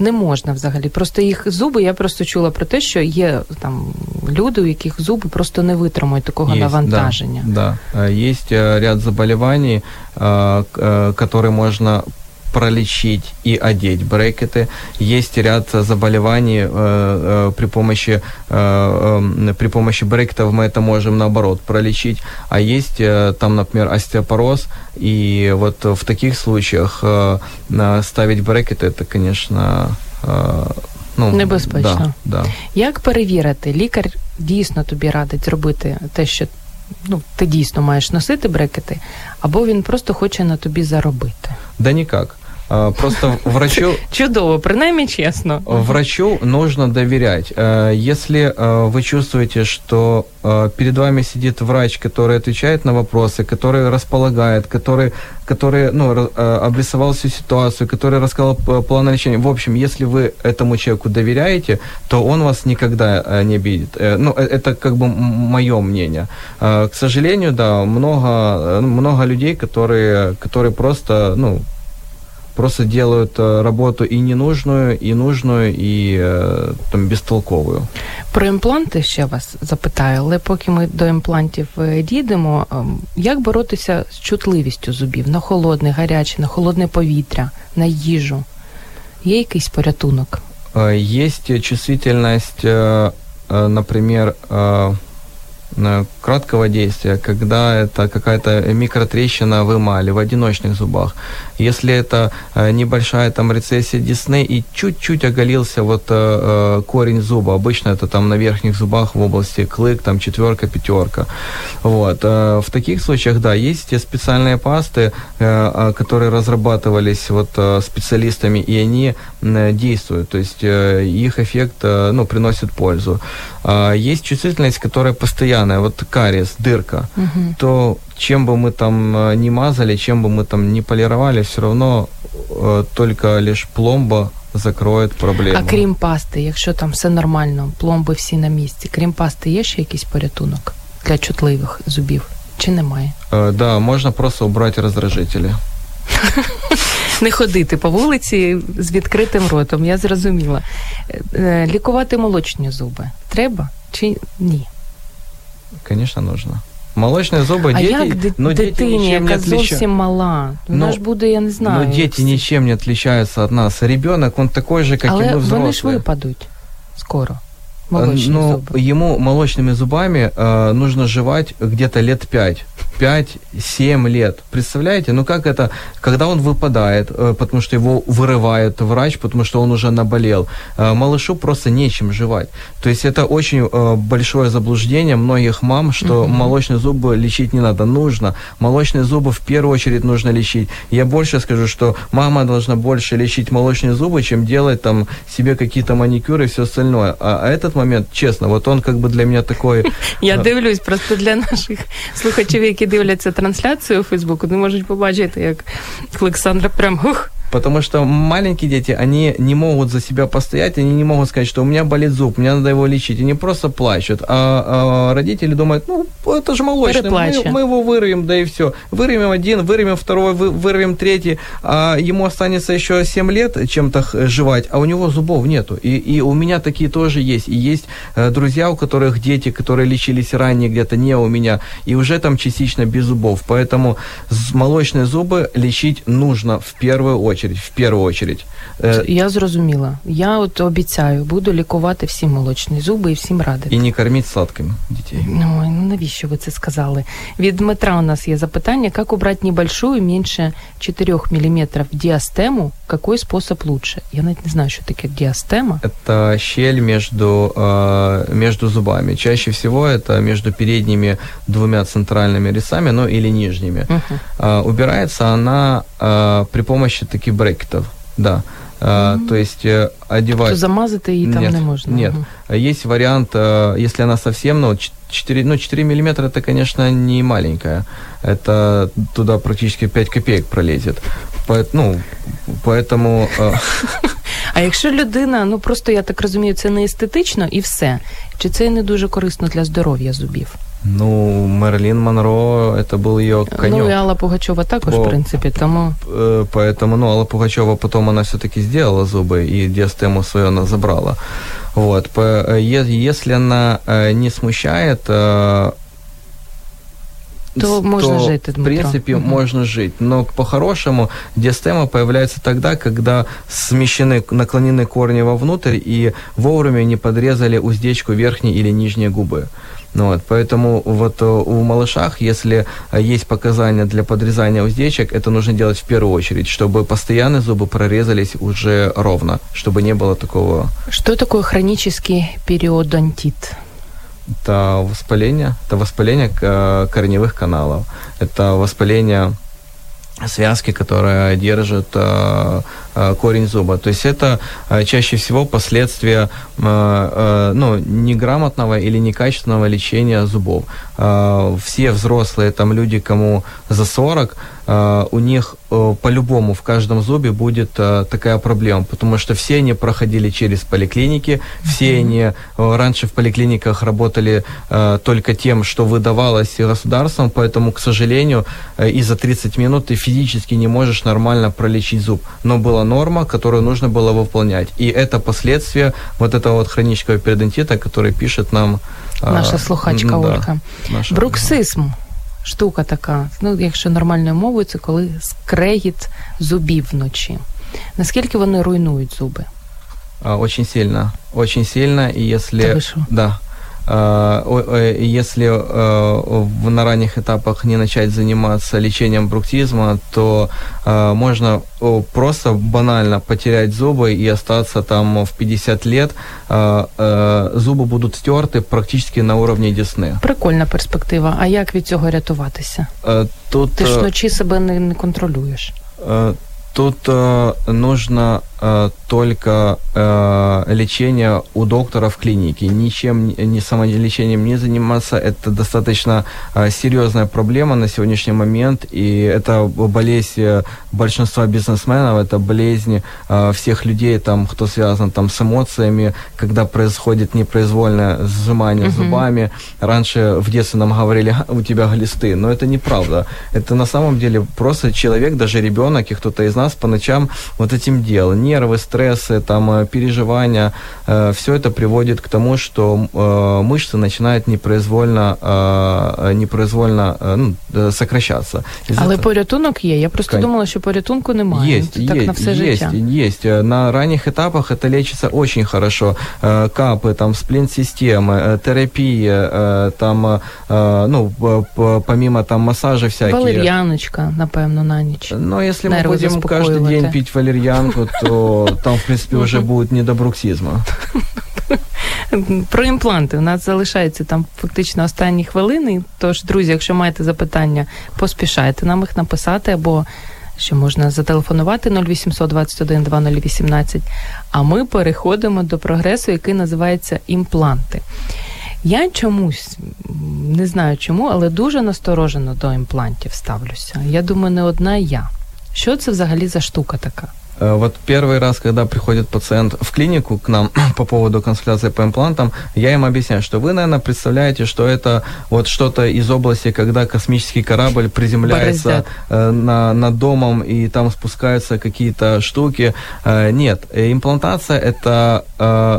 не можна взагалі. Просто їх зуби, я просто чула про те, що є там люди, у яких зуби просто не витримують такого есть, навантаження. Да, да. Є ряд заболівань, які можно пролечить и одеть брекеты. Есть ряд заболеваний э, э, при помощи э, э, при помощи брекетов мы это можем наоборот пролечить. А есть э, там, например, остеопороз, и вот в таких случаях э, ставить брекеты это, конечно, э, ну, небезпечно. Да, да. Як перевірити, лікар дійсно тобі радить зробити те, що ну, ти дійсно маєш носити брекети, або він просто хоче на тобі заробити? Да никак. А, просто врачу... Чудово, принаймні честно. Врачу нужно доверять. А, если а, вы чувствуете, что перед вами сидит врач, который отвечает на вопросы, который располагает, который, который ну, обрисовал всю ситуацию, который рассказал план лечения. В общем, если вы этому человеку доверяете, то он вас никогда не обидит. Э, ну, э, это как бы мое мнение. К сожалению, да, много, много людей, которые, которые просто, ну, просто делают э, работу і ненужную, і нужную, і э, там безтолковую. Про імпланти ще вас запитаю, але поки ми до імплантів е, дійдемо, ем, як боротися з чутливістю зубів на холодне, гаряче, на холодне повітря, на їжу? Є якийсь порятунок? Есть е, чувствительность, е, например, краткого действия, когда это какая-то микротрещина в эмали, в одиночных зубах. Если это э, небольшая там рецессия десны и чуть-чуть оголился вот э, э, корень зуба, обычно это там на верхних зубах в области клык, там четверка, пятерка. Вот. В таких случаях, да, есть те специальные пасты, которые разрабатывались вот специалистами, и они действуют, то есть их эффект, ну, приносит пользу. Есть чувствительность, которая постоянная, вот кариес, дырка, угу. то чем бы мы там э, не мазали, чем бы мы там не полировали, все равно э, только лишь пломба закроет проблему. А крім пасти, якщо там все нормально, пломби всі на місці, крім пасти, є ще якийсь порятунок для чутливих зубів? Чи немає? Э, да, можна просто убрати роздражителі. Не ходити по вулиці з відкритим ротом, я зрозуміла. Е, лікувати молочні зуби треба чи ні? Звісно, нужно. Молочные зубы, а дети, як ди- но дети дитині, ничем не яка зовсім отличаются. мала? Вона Ну, ж буде, я не знаю. Но дети ничем не отличаются от нас. Ребенок, он такой же, как Але и мы вони ж взрослые. випадуть скоро. Молочні ну, зуби. ему молочными зубами э, нужно жевать где-то лет 5. 5-7 лет. Представляете? Ну как это, когда он выпадает, э, потому что его вырывает врач, потому что он уже наболел, э, малышу просто нечем жевать. То есть это очень э, большое заблуждение многих мам, что mm-hmm. молочные зубы лечить не надо. Нужно. Молочные зубы в первую очередь нужно лечить. Я больше скажу, что мама должна больше лечить молочные зубы, чем делать там себе какие-то маникюры и все остальное. А, а этот момент, честно, вот он как бы для меня такой... Я дивлюсь просто для наших слухачів, які дивляться трансляцію у Фейсбуку, не можуть побачити, як Олександра прям ух, Потому что маленькие дети, они не могут за себя постоять, они не могут сказать, что у меня болит зуб, мне надо его лечить. Они просто плачут. А, а родители думают, ну, это же молочный, мы, мы его вырвем, да и все. Вырвем один, вырвем второй, вырвем третий, а ему останется еще 7 лет чем-то жевать, а у него зубов нету. И, и у меня такие тоже есть. И есть э, друзья, у которых дети, которые лечились ранее где-то не у меня, и уже там частично без зубов. Поэтому молочные зубы лечить нужно в первую очередь В первую очередь. Э, Я зрозуміла. Я от обіцяю, буду лікувати всі молочні зуби і всім радити. І не кормити сладким дітей. Ну, ну навіщо ви це сказали? Від Дмитра у нас є запитання, як убрати небольшую, менше 4 мм диастему, какой способ лучше? Я навіть не знаю, що таке диастема. Это щель между, э, между зубами. Чаще всего это между передними двумя центральными резцами, ну или нижними. Uh-huh. Э, убирается она э, при помощи таких брекетов, да. Mm-hmm. То есть э, одевать... То замазать ее там нет, не можно? Нет. Угу. Есть вариант, э, если она совсем, ну, 4, ну, 4 миллиметра это, конечно, не маленькая. Это туда практически 5 копеек пролезет. Ну, поэтому... А якщо людина, ну просто я так розумію, це не естетично і все, чи це не дуже корисно для здоров'я зубів? Ну, Мерлин Монро, это был ее конек. Ну, и Алла Пугачева також, По, в принципе, тому... Э, поэтому, ну, Алла Пугачева потом она все-таки сделала зубы, и диастему свою она забрала. Вот, э, если она э, не смущает, то можно то, жить, в принципе, угу. можно жить. Но по-хорошему диастема появляется тогда, когда смещены, наклонены корни вовнутрь и вовремя не подрезали уздечку верхней или нижней губы. Ну, вот, поэтому вот э, у малышах, если э, есть показания для подрезания уздечек, это нужно делать в первую очередь, чтобы постоянные зубы прорезались уже ровно, чтобы не было такого... Что такое хронический периодонтит? Это воспаление, это воспаление э, корневых каналов, это воспаление связки, которая держит корень зуба. То есть это э, чаще всего последствия э, э, ну, неграмотного или некачественного лечения зубов. Э, все взрослые там люди, кому за 40, э, у них э, по-любому в каждом зубе будет э, такая проблема, потому что все они проходили через поликлиники, все они э, раньше в поликлиниках работали э, только тем, что выдавалось государством, поэтому, к сожалению, э, и за 30 минут ты физически не можешь нормально пролечить зуб. Но была норма, которую нужно было выполнять. И это последствия вот этого вот хронического периодонтита, который пишет нам Наша слухачка да, Ольга. Наша... Бруксизм. Штука така, ну якщо нормальною мовою, це коли скрегіт зубів вночі. Наскільки вони руйнують зуби? Очень сильно. Очень сильно. И если... Да. Если на ранних этапах не начать заниматься лечением бруктизма, то можно просто банально потерять зубы и остаться там в 50 лет. Зуби будуть стерты практически на уровні десни. Прикольна перспектива. А як від цього рятуватися? Тут, Ти ж вночі себе не, не контролюєш. Тут э, нужно э, только э, лечение у доктора в клинике. Ничем, ни самолечением не заниматься. Это достаточно э, серьезная проблема на сегодняшний момент. И это болезнь э, большинства бизнесменов, это болезнь э, всех людей, там, кто связан там, с эмоциями, когда происходит непроизвольное сжимание uh-huh. зубами. Раньше в детстве нам говорили, у тебя глисты. Но это неправда. Это на самом деле просто человек, даже ребенок и кто-то из нас по ночам вот этим делал Нервы, стрессы, там, э, переживания, э, все это приводит к тому, что э, мышцы начинают непроизвольно, э, непроизвольно э, ну, э, сокращаться. Але этого... порятунок є. Я просто Кон... думала, що порятунку немає. Есть, так есть, на все есть, життя. Есть. На ранних этапах это лечится очень хорошо. Э, капы, там, сплин-системы, э, терапия, э, там, ну, помимо там массажа всякие. Валерьяночка, напевно, на ніч. Но если мы будем каждый день пить валерьянку, то там, в принципе, уже будет не до бруксизма. Про імпланти. У нас залишається там фактично останні хвилини. Тож, друзі, якщо маєте запитання, поспішайте нам їх написати або що можна зателефонувати 0800 21 2018. А ми переходимо до прогресу, який називається імпланти. Я чомусь не знаю чому, але дуже насторожено до імплантів ставлюся. Я думаю, не одна я. Що це взагалі за штука така? Э, вот первый раз, когда приходит пациент в клинику к нам по поводу консультации по имплантам, я им объясняю, что вы, наверное, представляете, что это вот что-то из области, когда космический корабль приземляется э, на, над домом и там спускаются какие-то штуки. Э, нет, имплантация это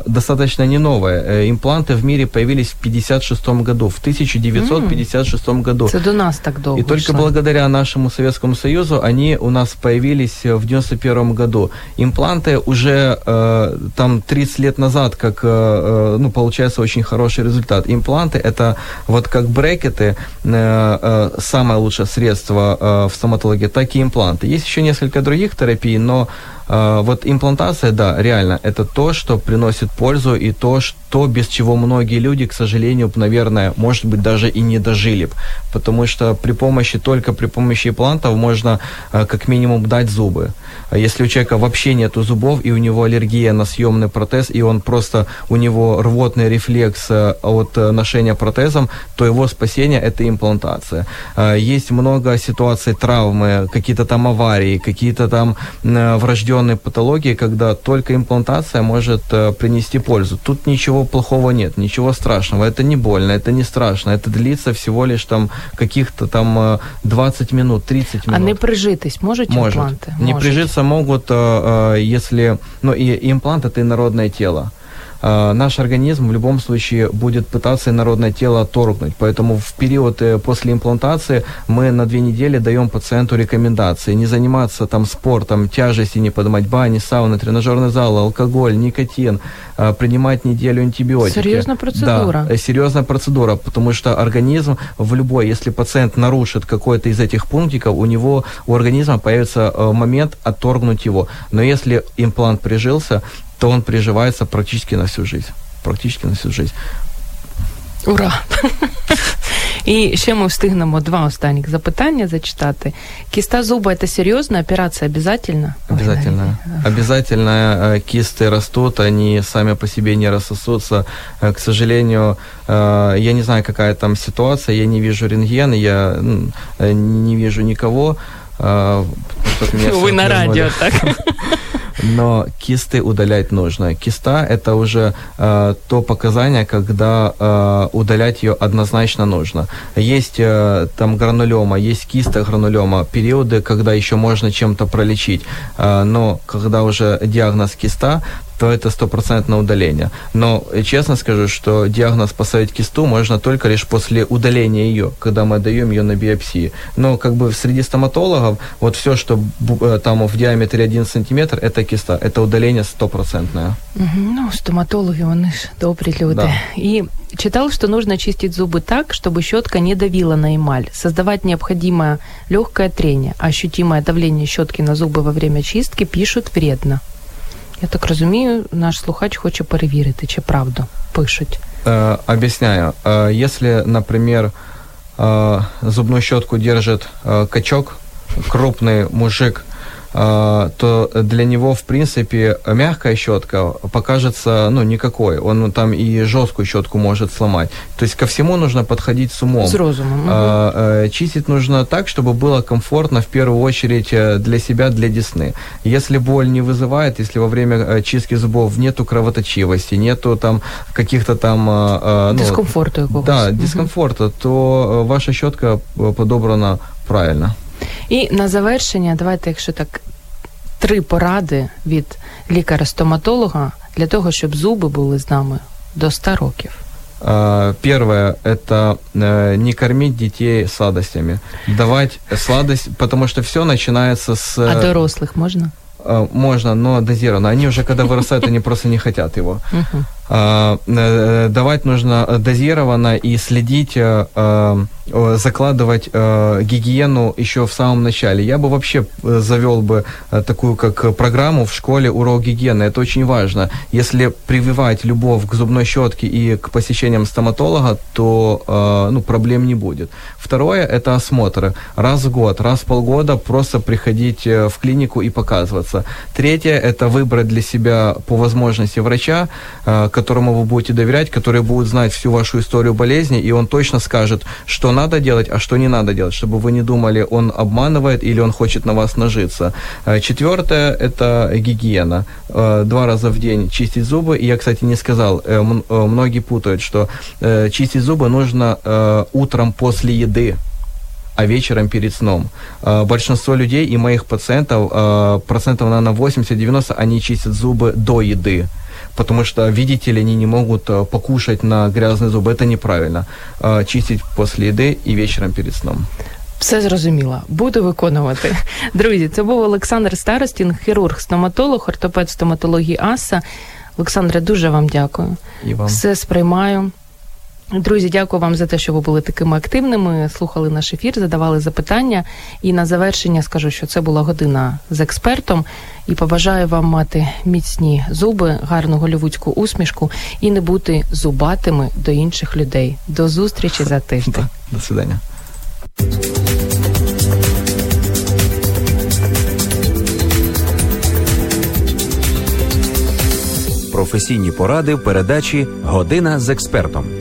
достаточно не новая. Импланты в мире появились в 56 году, в 1956 mm. году. Это до нас так долго. И только благодаря нашему Советскому Союзу они у нас появились в 91 году году. Импланты уже э, там 30 лет назад, как, э, э, ну, получается очень хороший результат. Импланты это вот как брекеты, э, э, самое лучшее средство э, в стоматологии, так и импланты. Есть еще несколько других терапий, но э, вот имплантация, да, реально, это то, что приносит пользу и то, что то, без чего многие люди, к сожалению, наверное, может быть, даже и не дожили. Потому что при помощи, только при помощи имплантов можно э, как минимум дать зубы. А если у человека вообще нет зубов, и у него аллергия на съемный протез, и он просто, у него рвотный рефлекс э, от э, ношения протезом, то его спасение – это имплантация. Есть много ситуаций травмы, какие-то там аварии, какие-то там врожденные патологии, когда только имплантация может принести пользу. Тут ничего плохого нет, ничего страшного. Это не больно, это не страшно. Это длится всего лишь там каких-то там 20 э, минут, 30 минут. А не прижитись Может. импланты? Не прижиться могут, э, э, если... Ну, и имплант – это инородное тело. Э, наш организм в любом случае будет пытаться инородное тело отторгнуть. Поэтому в период э, после имплантации мы на две недели даем пациенту рекомендации не заниматься там спортом, тяжести не поднимать, бани, сауны, тренажерный зал, алкоголь, никотин, э, принимать неделю антибиотики. Серьезная процедура. Да, серьезная процедура, потому что организм в любой, если пациент нарушит какой-то из этих пунктиков, у него, у организма появится момент отторгнуть его. Но если имплант прижился, то он приживается практически на всю жизнь. Практически на всю жизнь. Ура! І ще ми встигнемо два останніх запитання зачитати. Киста зуба – это серьезная операция, обязательно? Обязательно. Обязательно кисты растут, они сами по себе не рассосутся. К сожалению, я не знаю, какая там ситуация, я не вижу рентген, я не вижу никого. Вы на радио, так? но кисты удалять нужно. Киста это уже э, то показание, когда э, удалять ее однозначно нужно. Есть э, там гранулема, есть киста гранулема, периоды, когда еще можно чем-то пролечить, э, но когда уже диагноз киста, то это стопроцентное удаление. Но честно скажу, что диагноз поставить кисту можно только лишь после удаления ее, когда мы даем ее на биопсии. Но как бы среди стоматологов вот все, что э, там в диаметре 1 сантиметр, это киста, это удаление стопроцентное. Ну, стоматологи, они ж добрые люди. Да. И читал, что нужно чистить зубы так, чтобы щетка не давила на эмаль, создавать необходимое легкое трение. Ощутимое давление щетки на зубы во время чистки пишут вредно. Я так розумію, наш слухач хоче перевірити, чи правду пишуть. Э, объясняю. Если, например, зубную щетку держит качок, крупный мужик то для него, в принципе, мягкая щетка покажется, ну, никакой. Он там и жесткую щетку может сломать. То есть ко всему нужно подходить с умом. С разумом. Угу. Чистить нужно так, чтобы было комфортно, в первую очередь, э, для себя, для десны. Если боль не вызывает, если во время э, чистки зубов нету кровоточивости, нету там каких-то там... Ну, дискомфорта какого-то. Да, угу. дискомфорта, то ваша щетка подобрана правильно. І на завершення, давайте, якщо так, три поради від лікаря-стоматолога для того, щоб зуби були з нами до 100 років. Первое – это э, не кормить детей сладостями. Давать сладость, потому что все начинается с... А дорослых можно? Можно, но дозированно. Они уже, когда вырастают, они просто не хотят его. Э, давать нужно дозированно и следить э, Э, закладывать гигиену еще в самом начале. Я бы вообще завел бы такую как программу в школе урок гигиены. Это очень важно. Если прививать любовь к зубной щетке и к посещениям стоматолога, то ну, проблем не будет. Второе – это осмотры. Раз в год, раз в полгода просто приходить в клинику и показываться. Третье – это выбрать для себя по возможности врача, э, которому вы будете доверять, который будет знать всю вашу историю болезни, и он точно скажет, что надо делать, а что не надо делать, чтобы вы не думали, он обманывает или он хочет на вас нажиться. Четвертое – это гигиена. Два раза в день чистить зубы. И я, кстати, не сказал, многие путают, что чистить зубы нужно утром после еды а вечером перед сном. Большинство людей и моих пациентов, процентов, наверное, 80-90, они чистят зубы до еды потому что, видите ли, они не могут а, покушать на грязные зубы. Это неправильно. Чистить после еды и вечером перед сном. Все зрозуміло, буду виконувати. Друзі, це був Олександр Старостін, хірург, стоматолог, ортопед стоматології АСА. Олександре, дуже вам дякую. І вам. Все сприймаю. Друзі, дякую вам за те, що ви були такими активними. Слухали наш ефір, задавали запитання. І на завершення скажу, що це була година з експертом. І побажаю вам мати міцні зуби, гарну голівудську усмішку і не бути зубатими до інших людей. До зустрічі за тиждень. До свидання. Професійні поради в передачі Година з експертом.